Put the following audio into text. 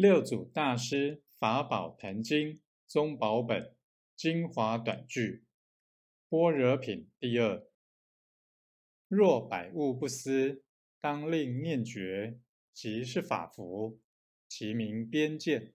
六祖大师法宝坛经宗宝本精华短句，般若品第二。若百物不思，当令念觉，即是法服，其名边见。